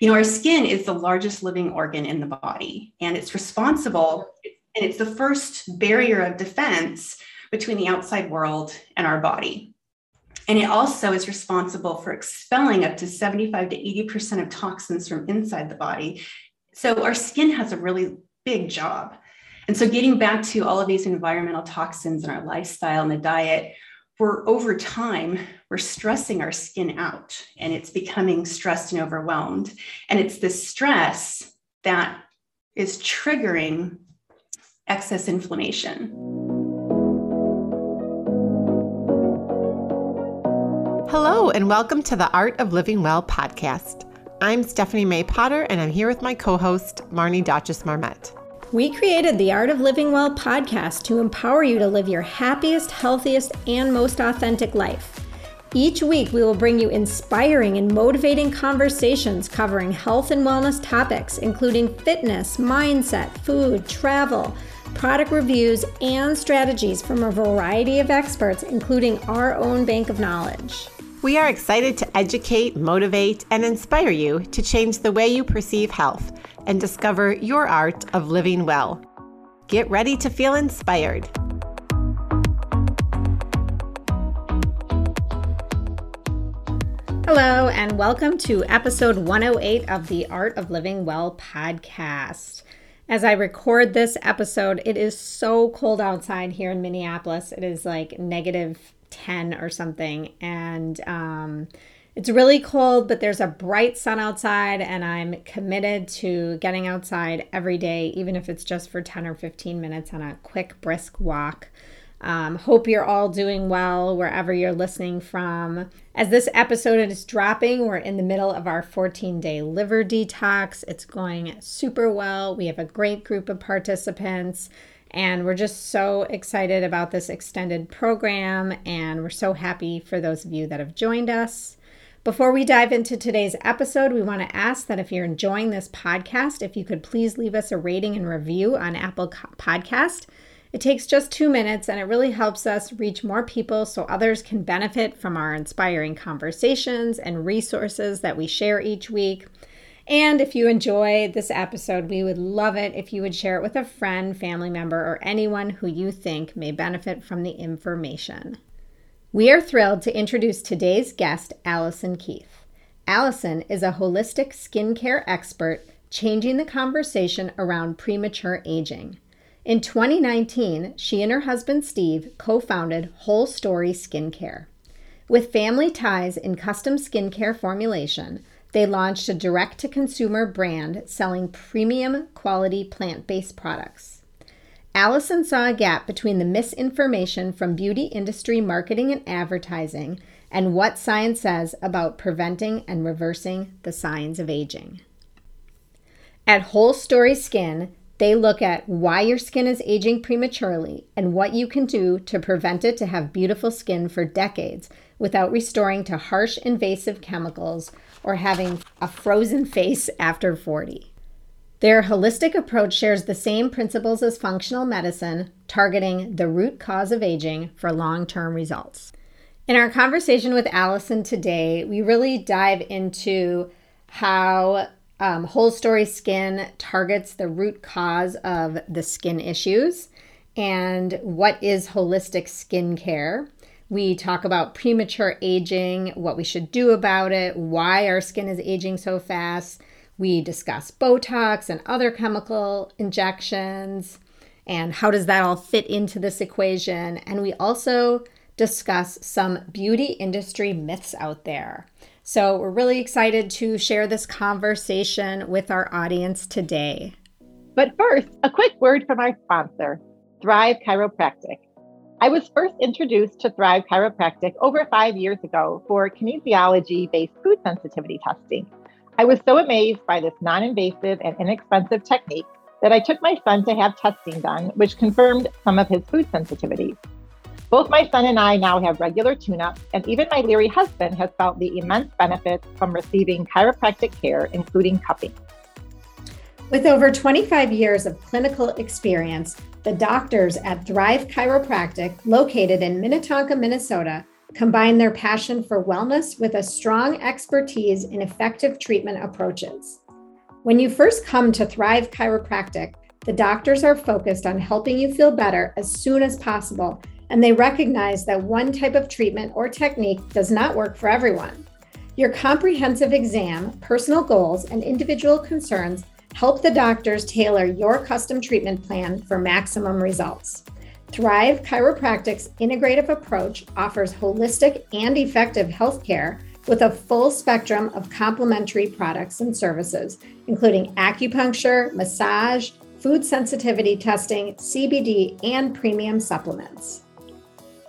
You know, our skin is the largest living organ in the body, and it's responsible, and it's the first barrier of defense between the outside world and our body. And it also is responsible for expelling up to 75 to 80% of toxins from inside the body. So our skin has a really big job. And so getting back to all of these environmental toxins in our lifestyle and the diet, we're over time, we're stressing our skin out and it's becoming stressed and overwhelmed. And it's the stress that is triggering excess inflammation. Hello, and welcome to the Art of Living Well podcast. I'm Stephanie May Potter, and I'm here with my co host, Marnie Dotches Marmette. We created the Art of Living Well podcast to empower you to live your happiest, healthiest, and most authentic life. Each week, we will bring you inspiring and motivating conversations covering health and wellness topics, including fitness, mindset, food, travel, product reviews, and strategies from a variety of experts, including our own bank of knowledge. We are excited to educate, motivate, and inspire you to change the way you perceive health and discover your art of living well. Get ready to feel inspired. Hello, and welcome to episode 108 of the Art of Living Well podcast. As I record this episode, it is so cold outside here in Minneapolis. It is like negative 10 or something. And um, it's really cold, but there's a bright sun outside, and I'm committed to getting outside every day, even if it's just for 10 or 15 minutes on a quick, brisk walk. Um, hope you're all doing well wherever you're listening from. As this episode is dropping, we're in the middle of our 14 day liver detox. It's going super well. We have a great group of participants. And we're just so excited about this extended program, and we're so happy for those of you that have joined us. Before we dive into today's episode, we want to ask that if you're enjoying this podcast, if you could please leave us a rating and review on Apple Podcast. It takes just two minutes and it really helps us reach more people so others can benefit from our inspiring conversations and resources that we share each week. And if you enjoy this episode, we would love it if you would share it with a friend, family member, or anyone who you think may benefit from the information. We are thrilled to introduce today's guest, Alison Keith. Alison is a holistic skincare expert changing the conversation around premature aging. In 2019, she and her husband Steve co founded Whole Story Skincare. With family ties in custom skincare formulation, they launched a direct to consumer brand selling premium quality plant based products. Alison saw a gap between the misinformation from beauty industry marketing and advertising and what science says about preventing and reversing the signs of aging. At Whole Story Skin, they look at why your skin is aging prematurely and what you can do to prevent it to have beautiful skin for decades without restoring to harsh invasive chemicals or having a frozen face after 40. Their holistic approach shares the same principles as functional medicine, targeting the root cause of aging for long term results. In our conversation with Alison today, we really dive into how um, Whole Story Skin targets the root cause of the skin issues and what is holistic skincare. We talk about premature aging, what we should do about it, why our skin is aging so fast we discuss Botox and other chemical injections and how does that all fit into this equation. And we also discuss some beauty industry myths out there. So we're really excited to share this conversation with our audience today. But first, a quick word from our sponsor, Thrive Chiropractic. I was first introduced to Thrive Chiropractic over five years ago for kinesiology based food sensitivity testing. I was so amazed by this non invasive and inexpensive technique that I took my son to have testing done, which confirmed some of his food sensitivities. Both my son and I now have regular tune ups, and even my leery husband has felt the immense benefits from receiving chiropractic care, including cupping. With over 25 years of clinical experience, the doctors at Thrive Chiropractic, located in Minnetonka, Minnesota, combine their passion for wellness with a strong expertise in effective treatment approaches. When you first come to Thrive Chiropractic, the doctors are focused on helping you feel better as soon as possible, and they recognize that one type of treatment or technique does not work for everyone. Your comprehensive exam, personal goals, and individual concerns help the doctors tailor your custom treatment plan for maximum results. Thrive Chiropractic's integrative approach offers holistic and effective healthcare with a full spectrum of complementary products and services, including acupuncture, massage, food sensitivity testing, CBD, and premium supplements.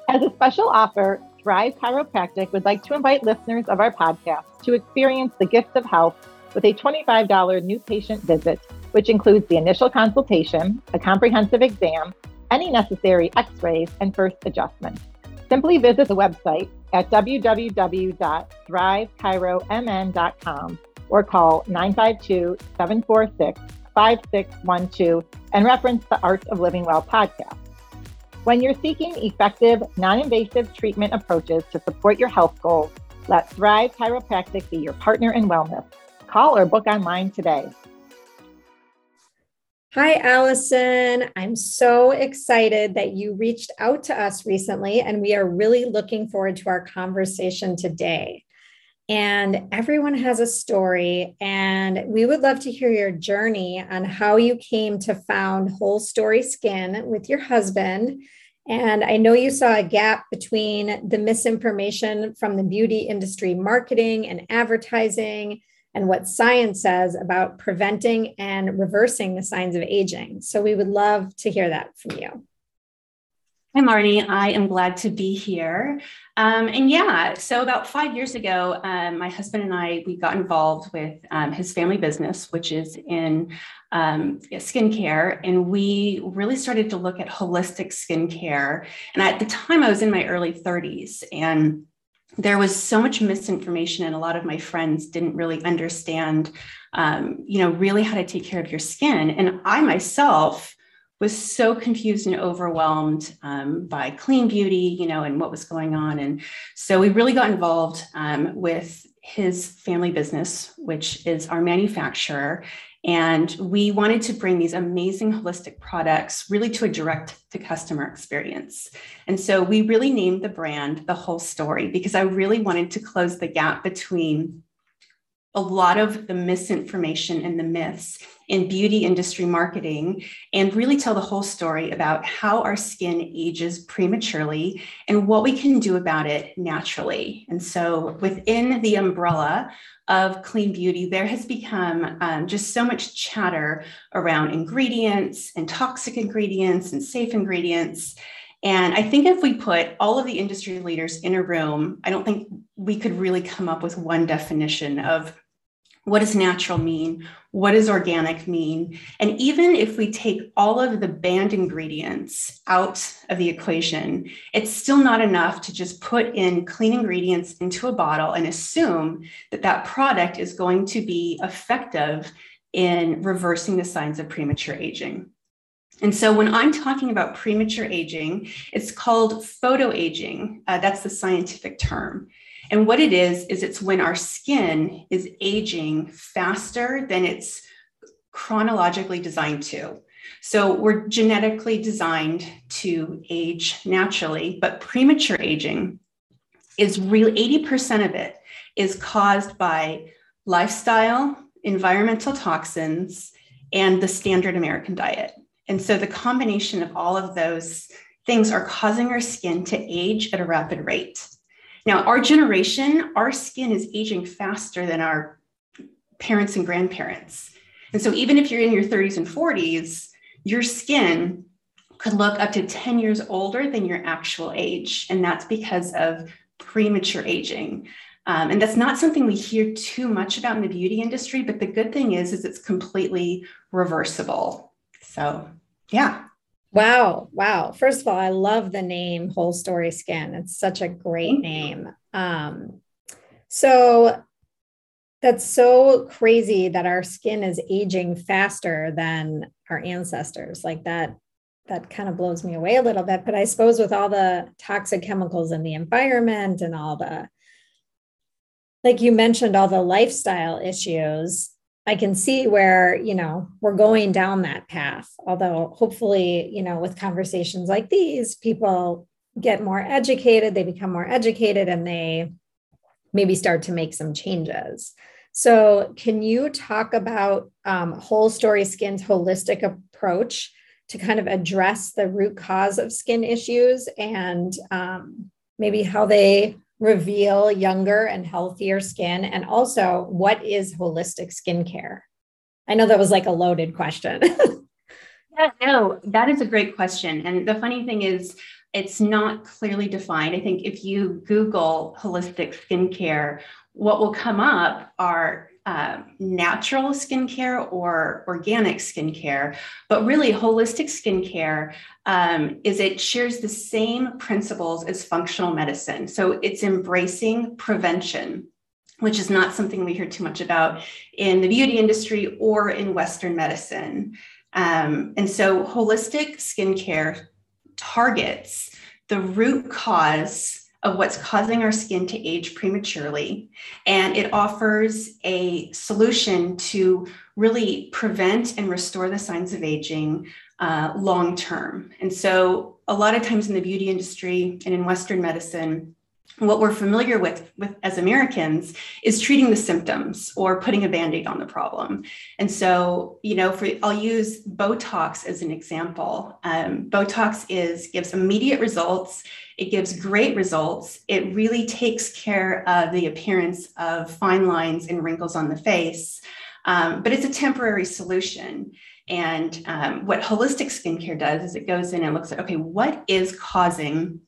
As a special offer, Thrive Chiropractic would like to invite listeners of our podcast to experience the gift of health with a $25 new patient visit, which includes the initial consultation, a comprehensive exam, any necessary x rays, and first adjustment. Simply visit the website at www.thrivechiromn.com or call 952 746 5612 and reference the Arts of Living Well podcast. When you're seeking effective, non invasive treatment approaches to support your health goals, let Thrive Chiropractic be your partner in wellness. Call or book online today. Hi, Alison. I'm so excited that you reached out to us recently, and we are really looking forward to our conversation today. And everyone has a story, and we would love to hear your journey on how you came to found Whole Story Skin with your husband. And I know you saw a gap between the misinformation from the beauty industry marketing and advertising and what science says about preventing and reversing the signs of aging. So we would love to hear that from you. Hi, Marnie. I am glad to be here. Um, and yeah, so about five years ago, um, my husband and I we got involved with um, his family business, which is in um, skincare, and we really started to look at holistic skincare. And at the time, I was in my early 30s, and there was so much misinformation and a lot of my friends didn't really understand um, you know really how to take care of your skin. And i myself was so confused and overwhelmed um, by clean beauty you know and what was going on. And so we really got involved um, with his family business which is our manufacturer and we wanted to bring these amazing holistic products really to a direct to customer experience. And so we really named the brand The Whole Story because I really wanted to close the gap between a lot of the misinformation and the myths in beauty industry marketing and really tell the whole story about how our skin ages prematurely and what we can do about it naturally. And so, within the umbrella of clean beauty, there has become um, just so much chatter around ingredients and toxic ingredients and safe ingredients. And I think if we put all of the industry leaders in a room, I don't think we could really come up with one definition of what does natural mean? What does organic mean? And even if we take all of the banned ingredients out of the equation, it's still not enough to just put in clean ingredients into a bottle and assume that that product is going to be effective in reversing the signs of premature aging. And so when I'm talking about premature aging, it's called photoaging. Uh, that's the scientific term. And what it is, is it's when our skin is aging faster than it's chronologically designed to. So we're genetically designed to age naturally, but premature aging is really 80% of it is caused by lifestyle, environmental toxins, and the standard American diet. And so the combination of all of those things are causing our skin to age at a rapid rate. Now, our generation, our skin is aging faster than our parents and grandparents. And so, even if you're in your 30s and 40s, your skin could look up to 10 years older than your actual age. And that's because of premature aging. Um, and that's not something we hear too much about in the beauty industry, but the good thing is, is it's completely reversible. So, yeah. Wow. Wow. First of all, I love the name Whole Story Skin. It's such a great name. Um, so that's so crazy that our skin is aging faster than our ancestors. Like that that kind of blows me away a little bit. But I suppose with all the toxic chemicals in the environment and all the, like you mentioned, all the lifestyle issues, I can see where, you know, we're going down that path. Although hopefully, you know, with conversations like these, people get more educated, they become more educated and they maybe start to make some changes. So, can you talk about um, Whole Story Skin's holistic approach to kind of address the root cause of skin issues and um, maybe how they reveal younger and healthier skin? And also, what is holistic skincare? I know that was like a loaded question. yeah, no, that is a great question. And the funny thing is, it's not clearly defined. I think if you Google holistic skincare, what will come up are uh, natural skincare or organic skincare, but really holistic skincare um, is it shares the same principles as functional medicine. So it's embracing prevention, which is not something we hear too much about in the beauty industry or in Western medicine. Um, and so holistic skincare targets the root cause of what's causing our skin to age prematurely. And it offers a solution to really prevent and restore the signs of aging uh, long term. And so, a lot of times in the beauty industry and in Western medicine, what we're familiar with, with as Americans is treating the symptoms or putting a band-aid on the problem. And so, you know, for I'll use Botox as an example. Um, Botox is gives immediate results. It gives great results. It really takes care of the appearance of fine lines and wrinkles on the face, um, but it's a temporary solution. And um, what holistic skincare does is it goes in and looks at okay, what is causing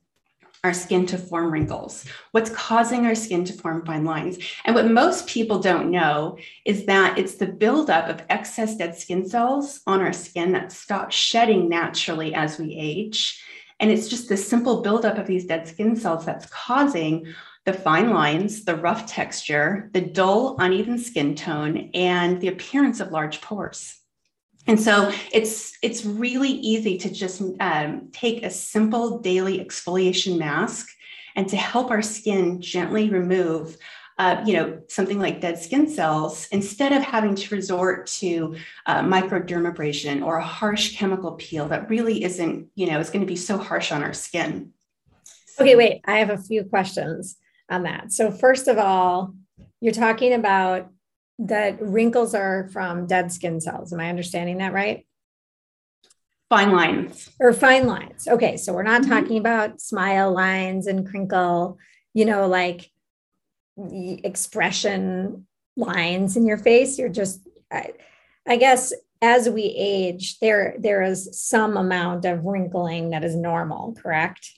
our skin to form wrinkles? What's causing our skin to form fine lines? And what most people don't know is that it's the buildup of excess dead skin cells on our skin that stop shedding naturally as we age. And it's just the simple buildup of these dead skin cells that's causing the fine lines, the rough texture, the dull, uneven skin tone, and the appearance of large pores. And so it's it's really easy to just um, take a simple daily exfoliation mask and to help our skin gently remove uh, you know something like dead skin cells instead of having to resort to uh, microdermabrasion or a harsh chemical peel that really isn't you know is going to be so harsh on our skin. Okay wait i have a few questions on that. So first of all you're talking about that wrinkles are from dead skin cells. Am I understanding that right? Fine lines. Or fine lines. Okay. So we're not mm-hmm. talking about smile lines and crinkle, you know, like expression lines in your face. You're just, I, I guess as we age, there there is some amount of wrinkling that is normal, correct?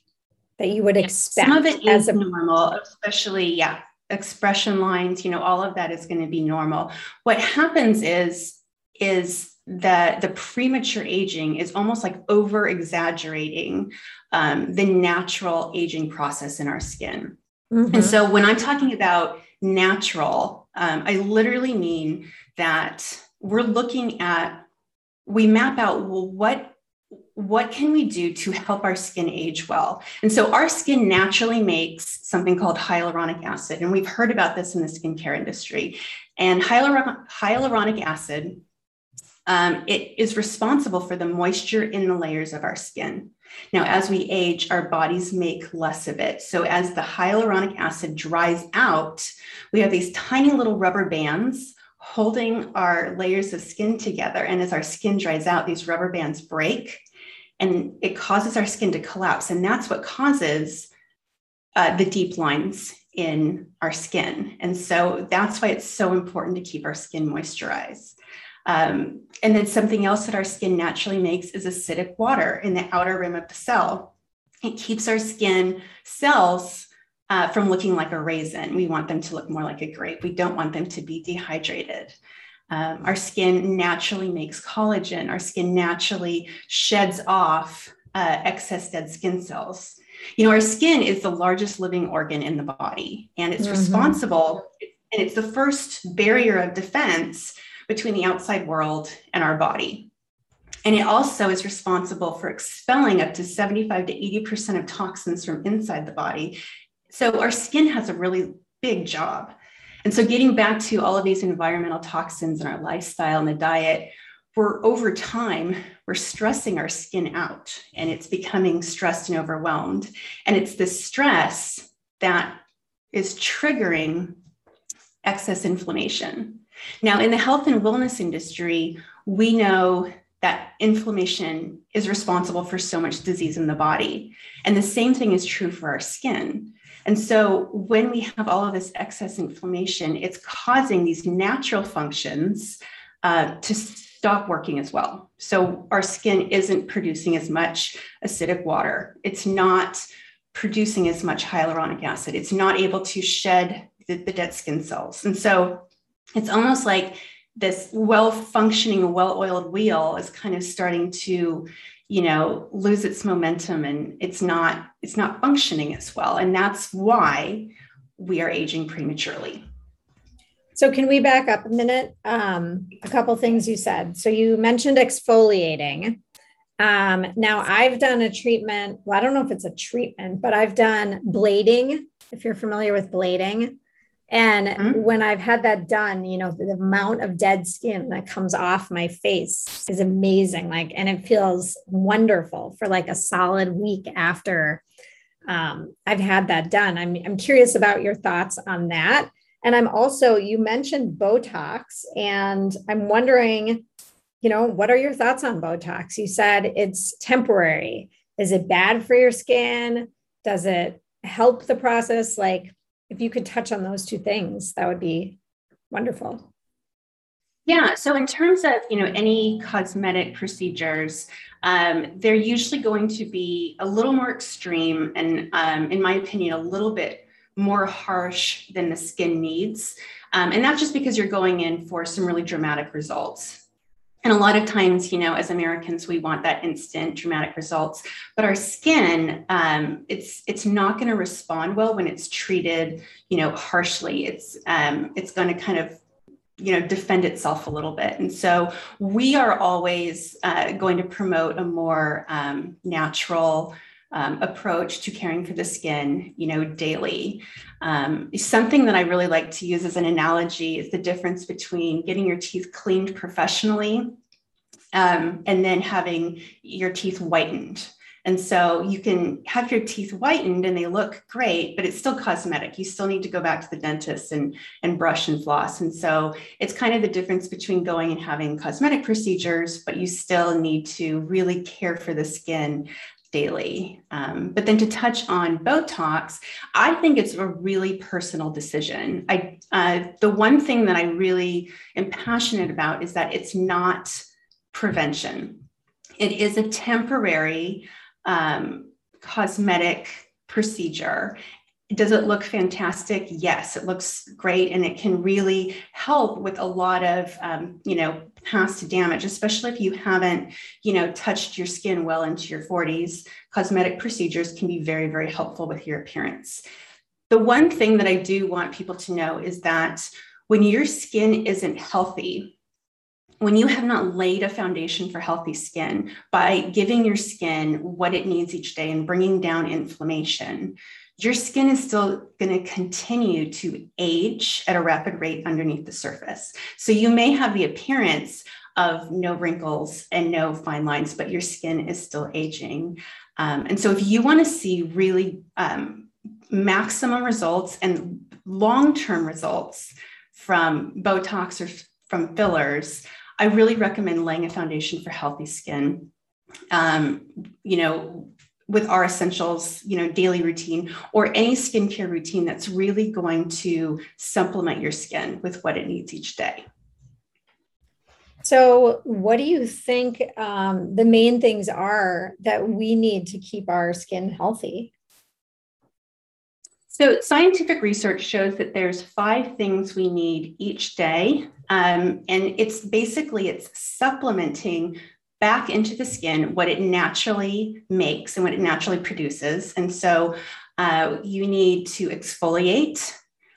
That you would expect. Some of it is a, normal, especially yeah, expression lines, you know, all of that is going to be normal. What happens is, is that the premature aging is almost like over exaggerating um, the natural aging process in our skin. Mm-hmm. And so when I'm talking about natural, um, I literally mean that we're looking at, we map out, well, what what can we do to help our skin age well? And so our skin naturally makes something called hyaluronic acid. And we've heard about this in the skincare industry. And hyaluronic acid, um, it is responsible for the moisture in the layers of our skin. Now, as we age, our bodies make less of it. So as the hyaluronic acid dries out, we have these tiny little rubber bands holding our layers of skin together. And as our skin dries out, these rubber bands break and it causes our skin to collapse. And that's what causes uh, the deep lines in our skin. And so that's why it's so important to keep our skin moisturized. Um, and then something else that our skin naturally makes is acidic water in the outer rim of the cell. It keeps our skin cells uh, from looking like a raisin. We want them to look more like a grape. We don't want them to be dehydrated. Um, our skin naturally makes collagen. Our skin naturally sheds off uh, excess dead skin cells. You know, our skin is the largest living organ in the body, and it's mm-hmm. responsible, and it's the first barrier of defense between the outside world and our body. And it also is responsible for expelling up to 75 to 80% of toxins from inside the body. So our skin has a really big job. And so getting back to all of these environmental toxins in our lifestyle and the diet, we're over time, we're stressing our skin out and it's becoming stressed and overwhelmed. And it's the stress that is triggering excess inflammation. Now, in the health and wellness industry, we know that inflammation is responsible for so much disease in the body. And the same thing is true for our skin. And so when we have all of this excess inflammation, it's causing these natural functions uh, to stop working as well. So our skin isn't producing as much acidic water. It's not producing as much hyaluronic acid. It's not able to shed the, the dead skin cells. And so it's almost like this well functioning, well oiled wheel is kind of starting to you know lose its momentum and it's not it's not functioning as well. And that's why we are aging prematurely. So can we back up a minute? Um, a couple things you said. So you mentioned exfoliating. Um, now i've done a treatment well i don't know if it's a treatment but i've done blading if you're familiar with blading and mm-hmm. when I've had that done, you know, the amount of dead skin that comes off my face is amazing. Like, and it feels wonderful for like a solid week after um, I've had that done. I'm, I'm curious about your thoughts on that. And I'm also, you mentioned Botox, and I'm wondering, you know, what are your thoughts on Botox? You said it's temporary. Is it bad for your skin? Does it help the process? Like, if you could touch on those two things, that would be wonderful. Yeah. So in terms of you know any cosmetic procedures, um, they're usually going to be a little more extreme and, um, in my opinion, a little bit more harsh than the skin needs. Um, and that's just because you're going in for some really dramatic results and a lot of times you know as americans we want that instant dramatic results but our skin um, it's it's not going to respond well when it's treated you know harshly it's um, it's going to kind of you know defend itself a little bit and so we are always uh, going to promote a more um, natural um, approach to caring for the skin, you know, daily. Um, something that I really like to use as an analogy is the difference between getting your teeth cleaned professionally um, and then having your teeth whitened. And so you can have your teeth whitened and they look great, but it's still cosmetic. You still need to go back to the dentist and, and brush and floss. And so it's kind of the difference between going and having cosmetic procedures, but you still need to really care for the skin daily. Um, but then to touch on Botox, I think it's a really personal decision. I uh, the one thing that I really am passionate about is that it's not prevention. It is a temporary um, cosmetic procedure. Does it look fantastic? Yes, it looks great, and it can really help with a lot of, um, you know, past to damage, especially if you haven't, you know, touched your skin well into your 40s. Cosmetic procedures can be very, very helpful with your appearance. The one thing that I do want people to know is that when your skin isn't healthy, when you have not laid a foundation for healthy skin by giving your skin what it needs each day and bringing down inflammation, your skin is still going to continue to age at a rapid rate underneath the surface. So you may have the appearance of no wrinkles and no fine lines, but your skin is still aging. Um, and so if you want to see really um, maximum results and long term results from Botox or from fillers, I really recommend laying a foundation for healthy skin. Um, you know, with our essentials, you know, daily routine or any skincare routine that's really going to supplement your skin with what it needs each day. So, what do you think um, the main things are that we need to keep our skin healthy? So scientific research shows that there's five things we need each day. Um, and it's basically it's supplementing back into the skin what it naturally makes and what it naturally produces. And so uh, you need to exfoliate,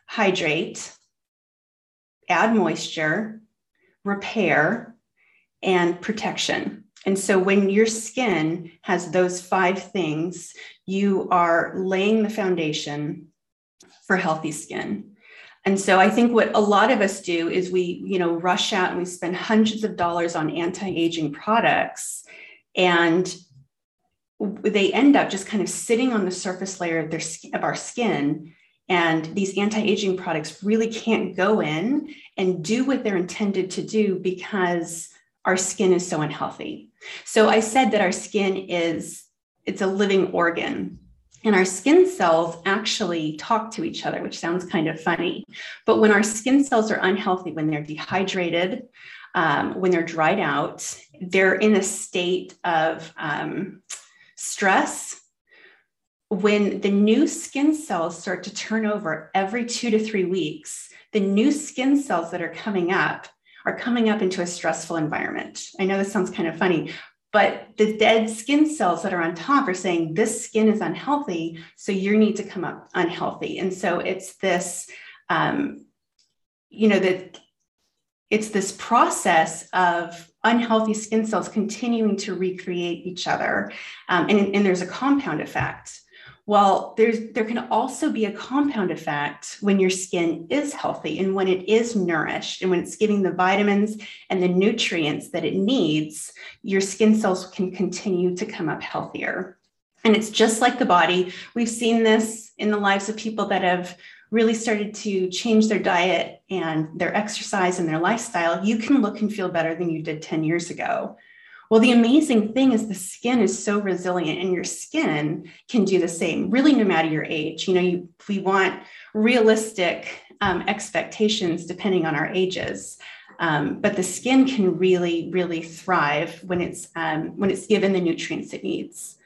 hydrate, add moisture, repair, and protection. And so when your skin has those five things, you are laying the foundation for healthy skin. And so I think what a lot of us do is we, you know, rush out and we spend hundreds of dollars on anti-aging products and they end up just kind of sitting on the surface layer of their of our skin. And these anti-aging products really can't go in and do what they're intended to do because our skin is so unhealthy. So i said that our skin is it's a living organ and our skin cells actually talk to each other which sounds kind of funny but when our skin cells are unhealthy when they're dehydrated um, when they're dried out they're in a state of um, stress when the new skin cells start to turn over every two to three weeks, the new skin cells that are coming up are coming up into a stressful environment. I know this sounds kind of funny, but the dead skin cells that are on top are saying this skin is unhealthy, so you need to come up unhealthy. And so it's this, um, you know, that it's this process of unhealthy skin cells continuing to recreate each other, um, and, and there's a compound effect. Well, there's there can also be a compound effect when your skin is healthy and when it is nourished and when it's getting the vitamins and the nutrients that it needs, your skin cells can continue to come up healthier. And it's just like the body. We've seen this in the lives of people that have really started to change their diet and their exercise and their lifestyle. You can look and feel better than you did 10 years ago. Well, the amazing thing is the skin is so resilient and your skin can do the same, really, no matter your age. You know, you, we want realistic um, expectations depending on our ages. Um, but the skin can really, really thrive when it's um, when it's given the nutrients it needs.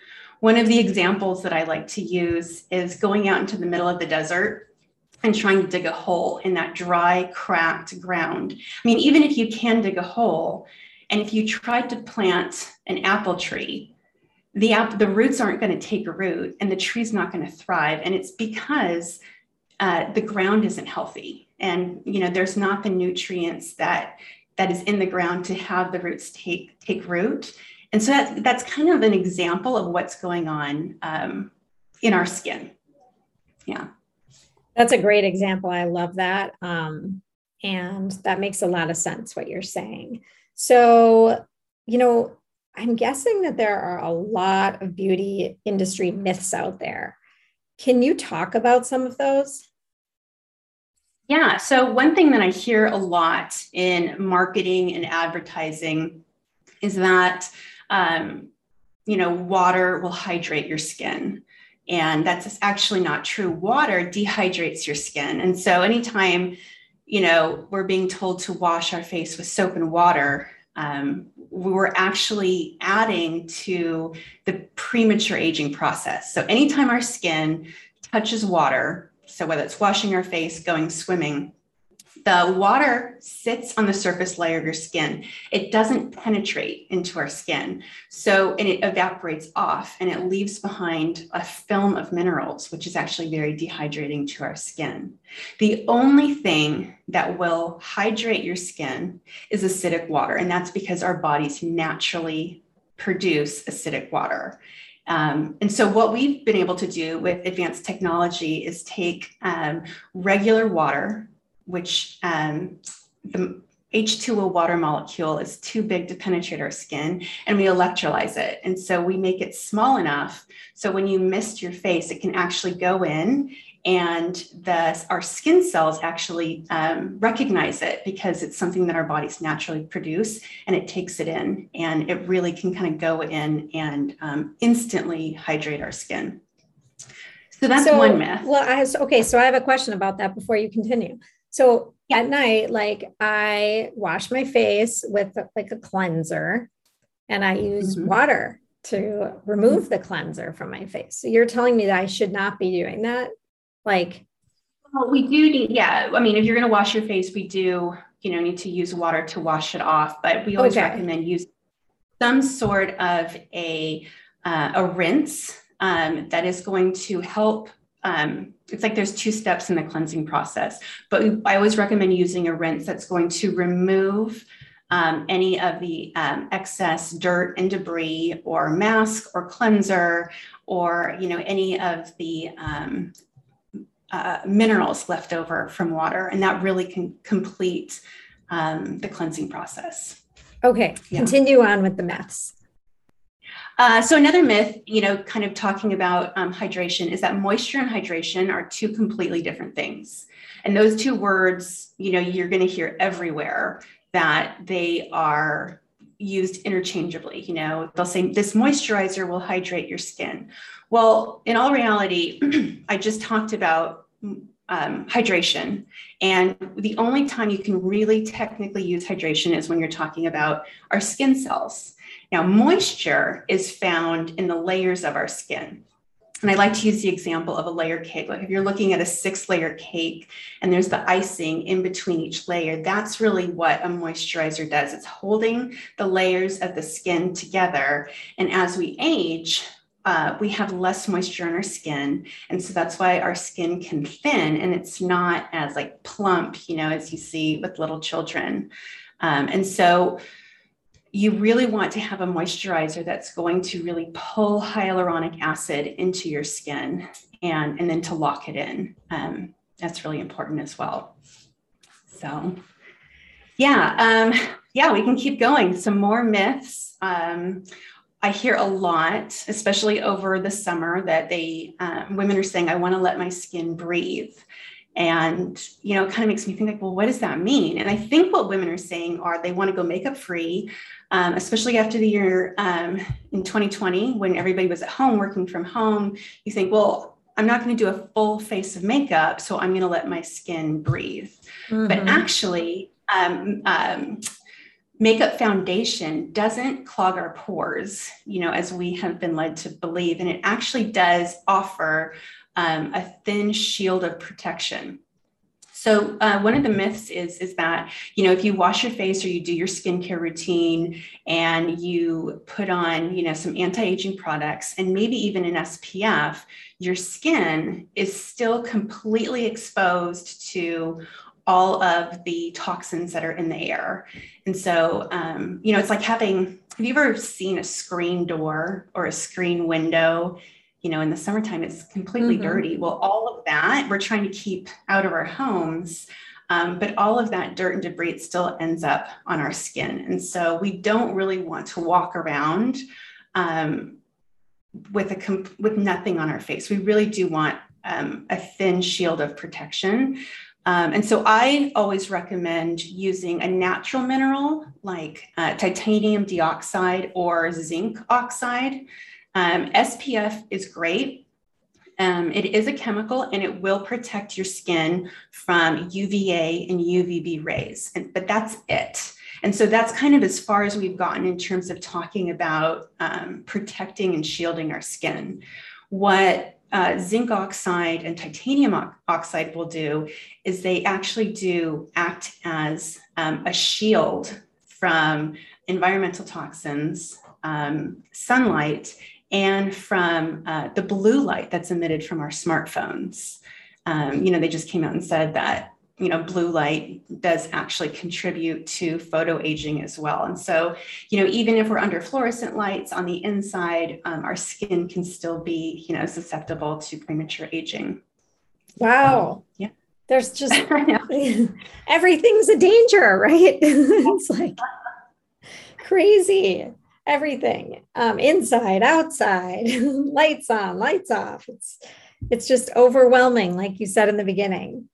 One of the examples that I like to use is going out into the middle of the desert and trying to dig a hole in that dry, cracked ground. I mean, even if you can dig a hole, and if you tried to plant an apple tree, the, the roots aren't going to take root and the tree's not going to thrive. And it's because uh, the ground isn't healthy. And, you know, there's not the nutrients that that is in the ground to have the roots take take root. And so that, that's kind of an example of what's going on um, in our skin. Yeah. That's a great example. I love that. Um, and that makes a lot of sense what you're saying. So, you know, I'm guessing that there are a lot of beauty industry myths out there. Can you talk about some of those? Yeah. So, one thing that I hear a lot in marketing and advertising is that, um, you know, water will hydrate your skin. And that's actually not true. Water dehydrates your skin. And so, anytime you know, we're being told to wash our face with soap and water, um, we were actually adding to the premature aging process. So anytime our skin touches water, so whether it's washing our face, going swimming, the water sits on the surface layer of your skin. It doesn't penetrate into our skin. So, and it evaporates off and it leaves behind a film of minerals, which is actually very dehydrating to our skin. The only thing that will hydrate your skin is acidic water. And that's because our bodies naturally produce acidic water. Um, and so, what we've been able to do with advanced technology is take um, regular water, which um, the H2O water molecule is too big to penetrate our skin, and we electrolyze it. And so we make it small enough so when you mist your face, it can actually go in and the, our skin cells actually um, recognize it because it's something that our bodies naturally produce and it takes it in and it really can kind of go in and um, instantly hydrate our skin. So that's so, one myth. Well, I, okay, so I have a question about that before you continue. So at night, like I wash my face with like a cleanser and I use mm-hmm. water to remove the cleanser from my face. So you're telling me that I should not be doing that? Like, well, we do need, yeah. I mean, if you're going to wash your face, we do, you know, need to use water to wash it off, but we always okay. recommend use some sort of a, uh, a rinse um, that is going to help um, it's like there's two steps in the cleansing process, but I always recommend using a rinse that's going to remove um, any of the um, excess dirt and debris or mask or cleanser or you know any of the um, uh, minerals left over from water. And that really can complete um, the cleansing process. Okay yeah. continue on with the myths uh, so another myth, you know, kind of talking about um, hydration is that moisture and hydration are two completely different things. And those two words, you know, you're going to hear everywhere that they are used interchangeably. You know, they'll say this moisturizer will hydrate your skin. Well, in all reality, I just talked about um, hydration. And the only time you can really technically use hydration is when you're talking about our skin cells. Now, moisture is found in the layers of our skin. And I like to use the example of a layer cake. Like if you're looking at a six layer cake and there's the icing in between each layer, that's really what a moisturizer does. It's holding the layers of the skin together. And as we age, uh, we have less moisture on our skin. And so that's why our skin can thin and it's not as like plump, you know, as you see with little children. Um, and so you really want to have a moisturizer that's going to really pull hyaluronic acid into your skin and, and then to lock it in. Um, that's really important as well. So, yeah, um, yeah, we can keep going. Some more myths. Um, I hear a lot, especially over the summer, that they um, women are saying, "I want to let my skin breathe," and you know, it kind of makes me think like, well, what does that mean? And I think what women are saying are they want to go makeup free um, especially after the year um, in 2020 when everybody was at home working from home. You think, well, I'm not going to do a full face of makeup, so I'm going to let my skin breathe. Mm-hmm. But actually, um, um, makeup foundation doesn't clog our pores, you know, as we have been led to believe, and it actually does offer um, a thin shield of protection. So uh, one of the myths is is that you know if you wash your face or you do your skincare routine and you put on you know some anti-aging products and maybe even an SPF, your skin is still completely exposed to all of the toxins that are in the air. And so um, you know it's like having. Have you ever seen a screen door or a screen window? You know, in the summertime, it's completely mm-hmm. dirty. Well, all of that we're trying to keep out of our homes. Um, but all of that dirt and debris still ends up on our skin. And so we don't really want to walk around um, with a comp- with nothing on our face. We really do want um, a thin shield of protection. Um, and so I always recommend using a natural mineral like uh, titanium dioxide or zinc oxide. Um, SPF is great. Um, it is a chemical and it will protect your skin from UVA and UVB rays, and, but that's it. And so that's kind of as far as we've gotten in terms of talking about um, protecting and shielding our skin. What uh, zinc oxide and titanium oxide will do is they actually do act as um, a shield from environmental toxins, um, sunlight, and from uh, the blue light that's emitted from our smartphones. Um, you know, they just came out and said that you know blue light does actually contribute to photo aging as well. And so you know even if we're under fluorescent lights on the inside um, our skin can still be you know susceptible to premature aging. Wow. Um, yeah. There's just everything's a danger right? It's like crazy everything um, inside outside lights on lights off. It's it's just overwhelming like you said in the beginning.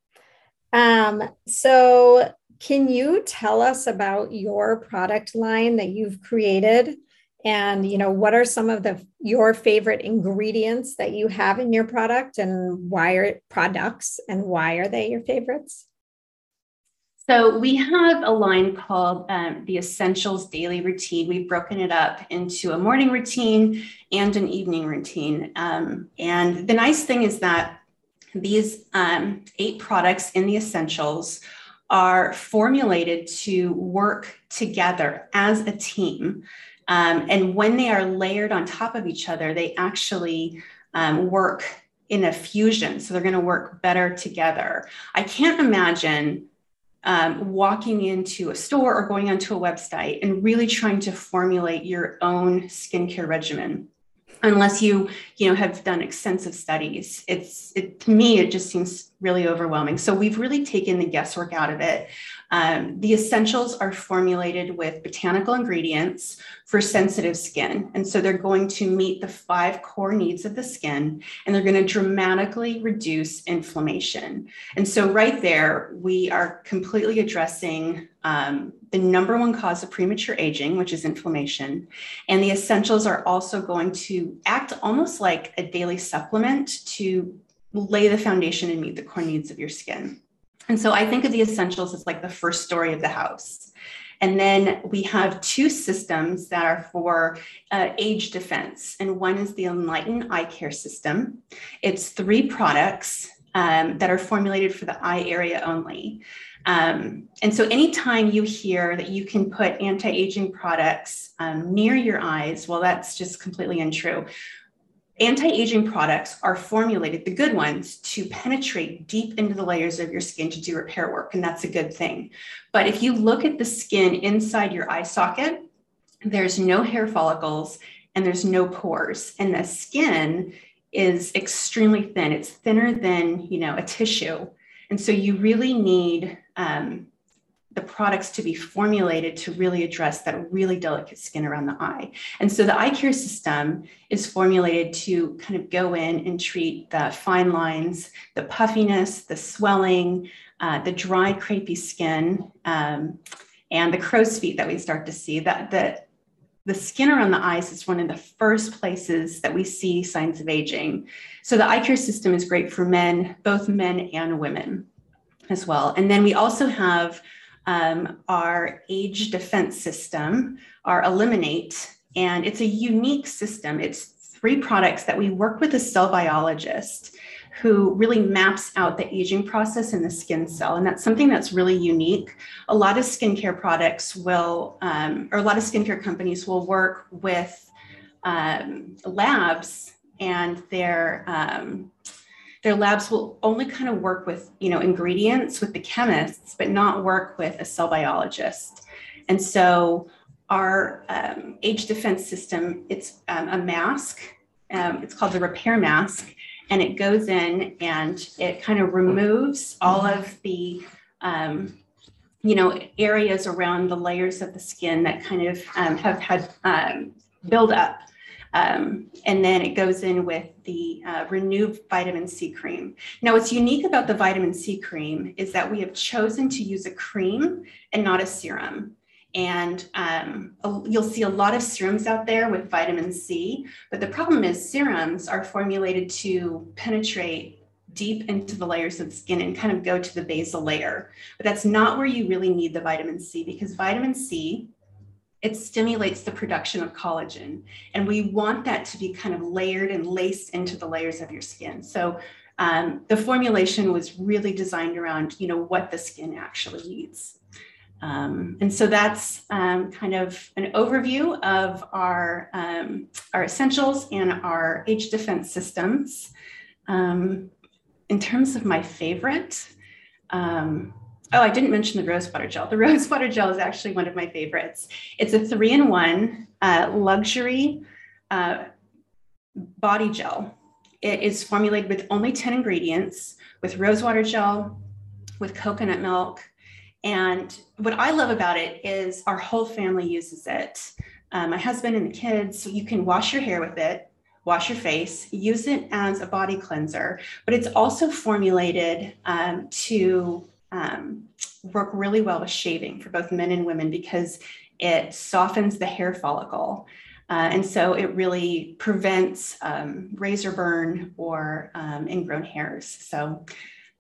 Um, so can you tell us about your product line that you've created? And you know what are some of the your favorite ingredients that you have in your product and why are products and why are they your favorites so we have a line called um, the Essentials Daily Routine. We've broken it up into a morning routine and an evening routine. Um, and the nice thing is that these um, eight products in the Essentials are formulated to work together as a team. Um, and when they are layered on top of each other, they actually um, work in a fusion. So they're going to work better together. I can't imagine um, walking into a store or going onto a website and really trying to formulate your own skincare regimen. Unless you you know have done extensive studies it's it, to me it just seems really overwhelming. So we've really taken the guesswork out of it. Um, the essentials are formulated with botanical ingredients for sensitive skin. And so they're going to meet the five core needs of the skin and they're going to dramatically reduce inflammation. And so right there we are completely addressing um, the number one cause of premature aging, which is inflammation. And the essentials are also going to act almost like a daily supplement to lay the foundation and meet the core needs of your skin. And so I think of the essentials as like the first story of the house. And then we have two systems that are for uh, age defense. And one is the Enlighten Eye Care System. It's three products um, that are formulated for the eye area only. Um, and so, anytime you hear that you can put anti aging products um, near your eyes, well, that's just completely untrue. Anti aging products are formulated, the good ones, to penetrate deep into the layers of your skin to do repair work, and that's a good thing. But if you look at the skin inside your eye socket, there's no hair follicles and there's no pores, and the skin is extremely thin. It's thinner than you know a tissue, and so you really need um, the products to be formulated to really address that really delicate skin around the eye. And so the eye care system is formulated to kind of go in and treat the fine lines, the puffiness, the swelling, uh, the dry, crepey skin, um, and the crow's feet that we start to see. That the the skin around the eyes is one of the first places that we see signs of aging. So the eye care system is great for men, both men and women as well. And then we also have um, our age defense system, our Eliminate, and it's a unique system. It's three products that we work with a cell biologist who really maps out the aging process in the skin cell. And that's something that's really unique. A lot of skincare products will, um, or a lot of skincare companies will work with um, labs and their um, their labs will only kind of work with you know ingredients with the chemists but not work with a cell biologist. And so our um, age defense system it's um, a mask um, it's called the repair mask and it goes in and it kind of removes all of the um, you know areas around the layers of the skin that kind of um, have had um, build up um, and then it goes in with the uh, renewed vitamin C cream. Now, what's unique about the vitamin C cream is that we have chosen to use a cream and not a serum. And um, you'll see a lot of serums out there with vitamin C, but the problem is serums are formulated to penetrate deep into the layers of the skin and kind of go to the basal layer. But that's not where you really need the vitamin C because vitamin C it stimulates the production of collagen. And we want that to be kind of layered and laced into the layers of your skin. So um, the formulation was really designed around, you know, what the skin actually needs. Um, and so that's um, kind of an overview of our, um, our essentials and our age defense systems. Um, in terms of my favorite, um, Oh, I didn't mention the rose water gel. The rose water gel is actually one of my favorites. It's a three in one uh, luxury uh, body gel. It is formulated with only 10 ingredients with rose water gel, with coconut milk. And what I love about it is our whole family uses it. Uh, my husband and the kids, you can wash your hair with it, wash your face, use it as a body cleanser, but it's also formulated um, to um, work really well with shaving for both men and women because it softens the hair follicle. Uh, and so it really prevents um, razor burn or um, ingrown hairs. So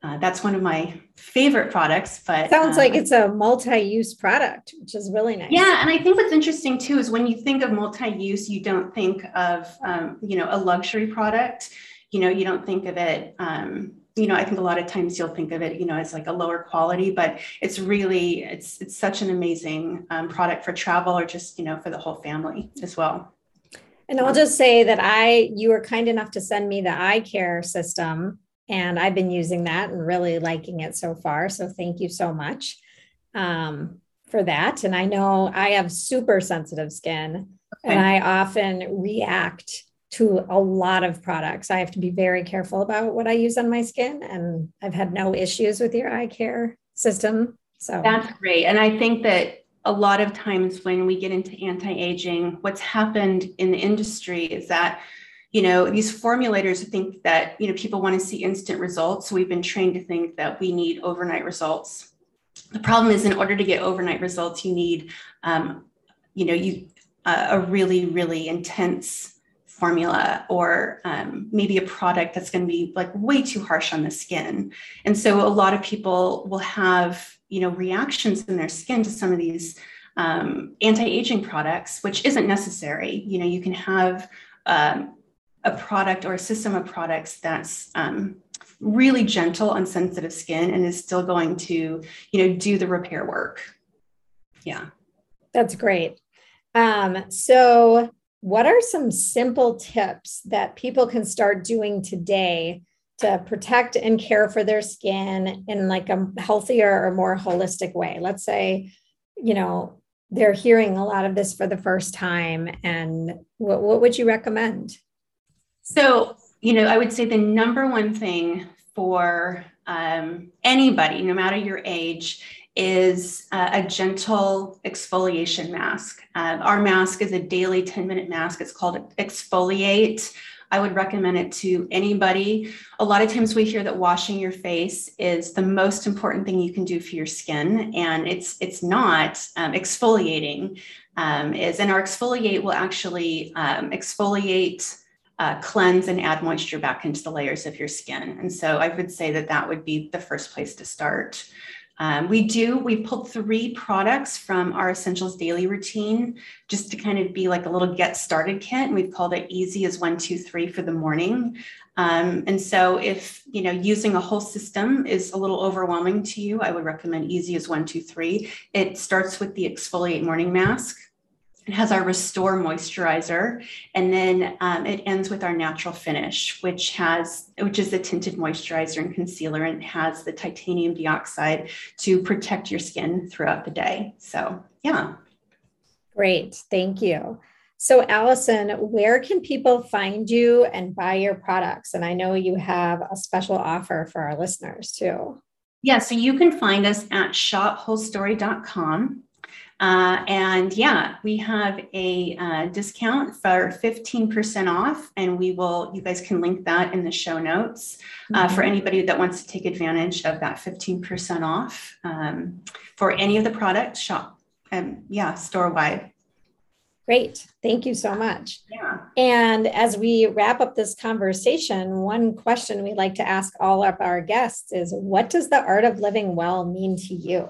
uh, that's one of my favorite products. But sounds uh, like it's a multi-use product, which is really nice. Yeah, and I think what's interesting too is when you think of multi-use, you don't think of um, you know a luxury product. You know, you don't think of it um, you know i think a lot of times you'll think of it you know as like a lower quality but it's really it's it's such an amazing um, product for travel or just you know for the whole family as well and i'll just say that i you were kind enough to send me the eye care system and i've been using that and really liking it so far so thank you so much um, for that. And I know I have super sensitive skin okay. and I often react to a lot of products. I have to be very careful about what I use on my skin. And I've had no issues with your eye care system. So that's great. And I think that a lot of times when we get into anti-aging, what's happened in the industry is that you know these formulators think that you know people want to see instant results so we've been trained to think that we need overnight results the problem is in order to get overnight results you need um, you know you uh, a really really intense formula or um, maybe a product that's going to be like way too harsh on the skin. And so a lot of people will have you know reactions in their skin to some of these um, anti-aging products which isn't necessary. You know you can have um, a product or a system of products that's um, really gentle on sensitive skin and is still going to you know do the repair work. Yeah. That's great. Um, so what are some simple tips that people can start doing today to protect and care for their skin in like a healthier or more holistic way let's say you know they're hearing a lot of this for the first time and what, what would you recommend so you know i would say the number one thing for um, anybody no matter your age is uh, a gentle exfoliation mask. Uh, our mask is a daily 10 minute mask. It's called Exfoliate. I would recommend it to anybody. A lot of times we hear that washing your face is the most important thing you can do for your skin, and it's it's not. Um, exfoliating um, is, and our exfoliate will actually um, exfoliate. Uh, cleanse and add moisture back into the layers of your skin. And so I would say that that would be the first place to start. Um, we do, we pulled three products from our Essentials Daily routine just to kind of be like a little get started kit. And we've called it easy as one, two, three for the morning. Um, and so if, you know, using a whole system is a little overwhelming to you, I would recommend easy as one, two, three. It starts with the exfoliate morning mask. It has our Restore Moisturizer, and then um, it ends with our Natural Finish, which has which is the tinted moisturizer and concealer, and has the titanium dioxide to protect your skin throughout the day. So, yeah. Great, thank you. So, Alison, where can people find you and buy your products? And I know you have a special offer for our listeners too. Yeah, so you can find us at shopwholestory.com. Uh, and yeah, we have a uh, discount for 15% off, and we will, you guys can link that in the show notes uh, mm-hmm. for anybody that wants to take advantage of that 15% off um, for any of the products shop. Um, yeah, store wide. Great. Thank you so much. Yeah. And as we wrap up this conversation, one question we like to ask all of our guests is what does the art of living well mean to you?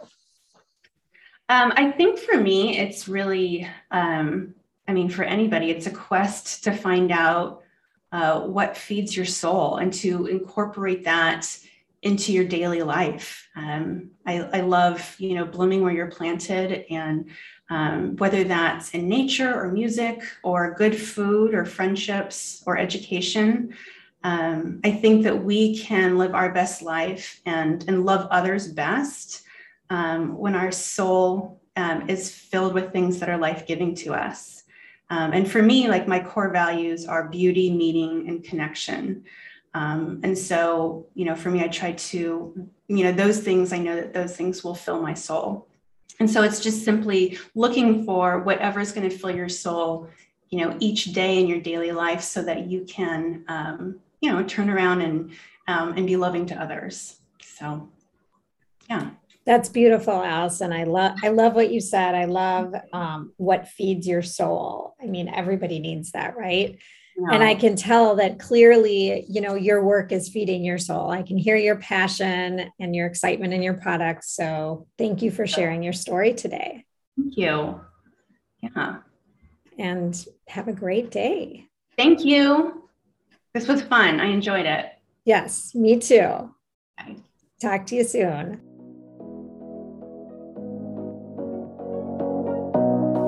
Um, I think for me, it's really, um, I mean, for anybody, it's a quest to find out uh, what feeds your soul and to incorporate that into your daily life. Um, I, I, love, you know, blooming where you're planted, and um, whether that's in nature or music or good food or friendships or education. Um, I think that we can live our best life and and love others best um, when our soul um, is filled with things that are life giving to us. Um, and for me, like my core values are beauty, meaning, and connection. Um, and so, you know, for me, I try to, you know, those things, I know that those things will fill my soul. And so it's just simply looking for whatever is going to fill your soul, you know, each day in your daily life so that you can, um, you know, turn around and, um, and be loving to others. So, yeah. That's beautiful, Alison. I love I love what you said. I love um, what feeds your soul. I mean, everybody needs that, right? No. And I can tell that clearly, you know, your work is feeding your soul. I can hear your passion and your excitement in your products. So thank you for sharing your story today. Thank you. Yeah. And have a great day. Thank you. This was fun. I enjoyed it. Yes, me too. Talk to you soon.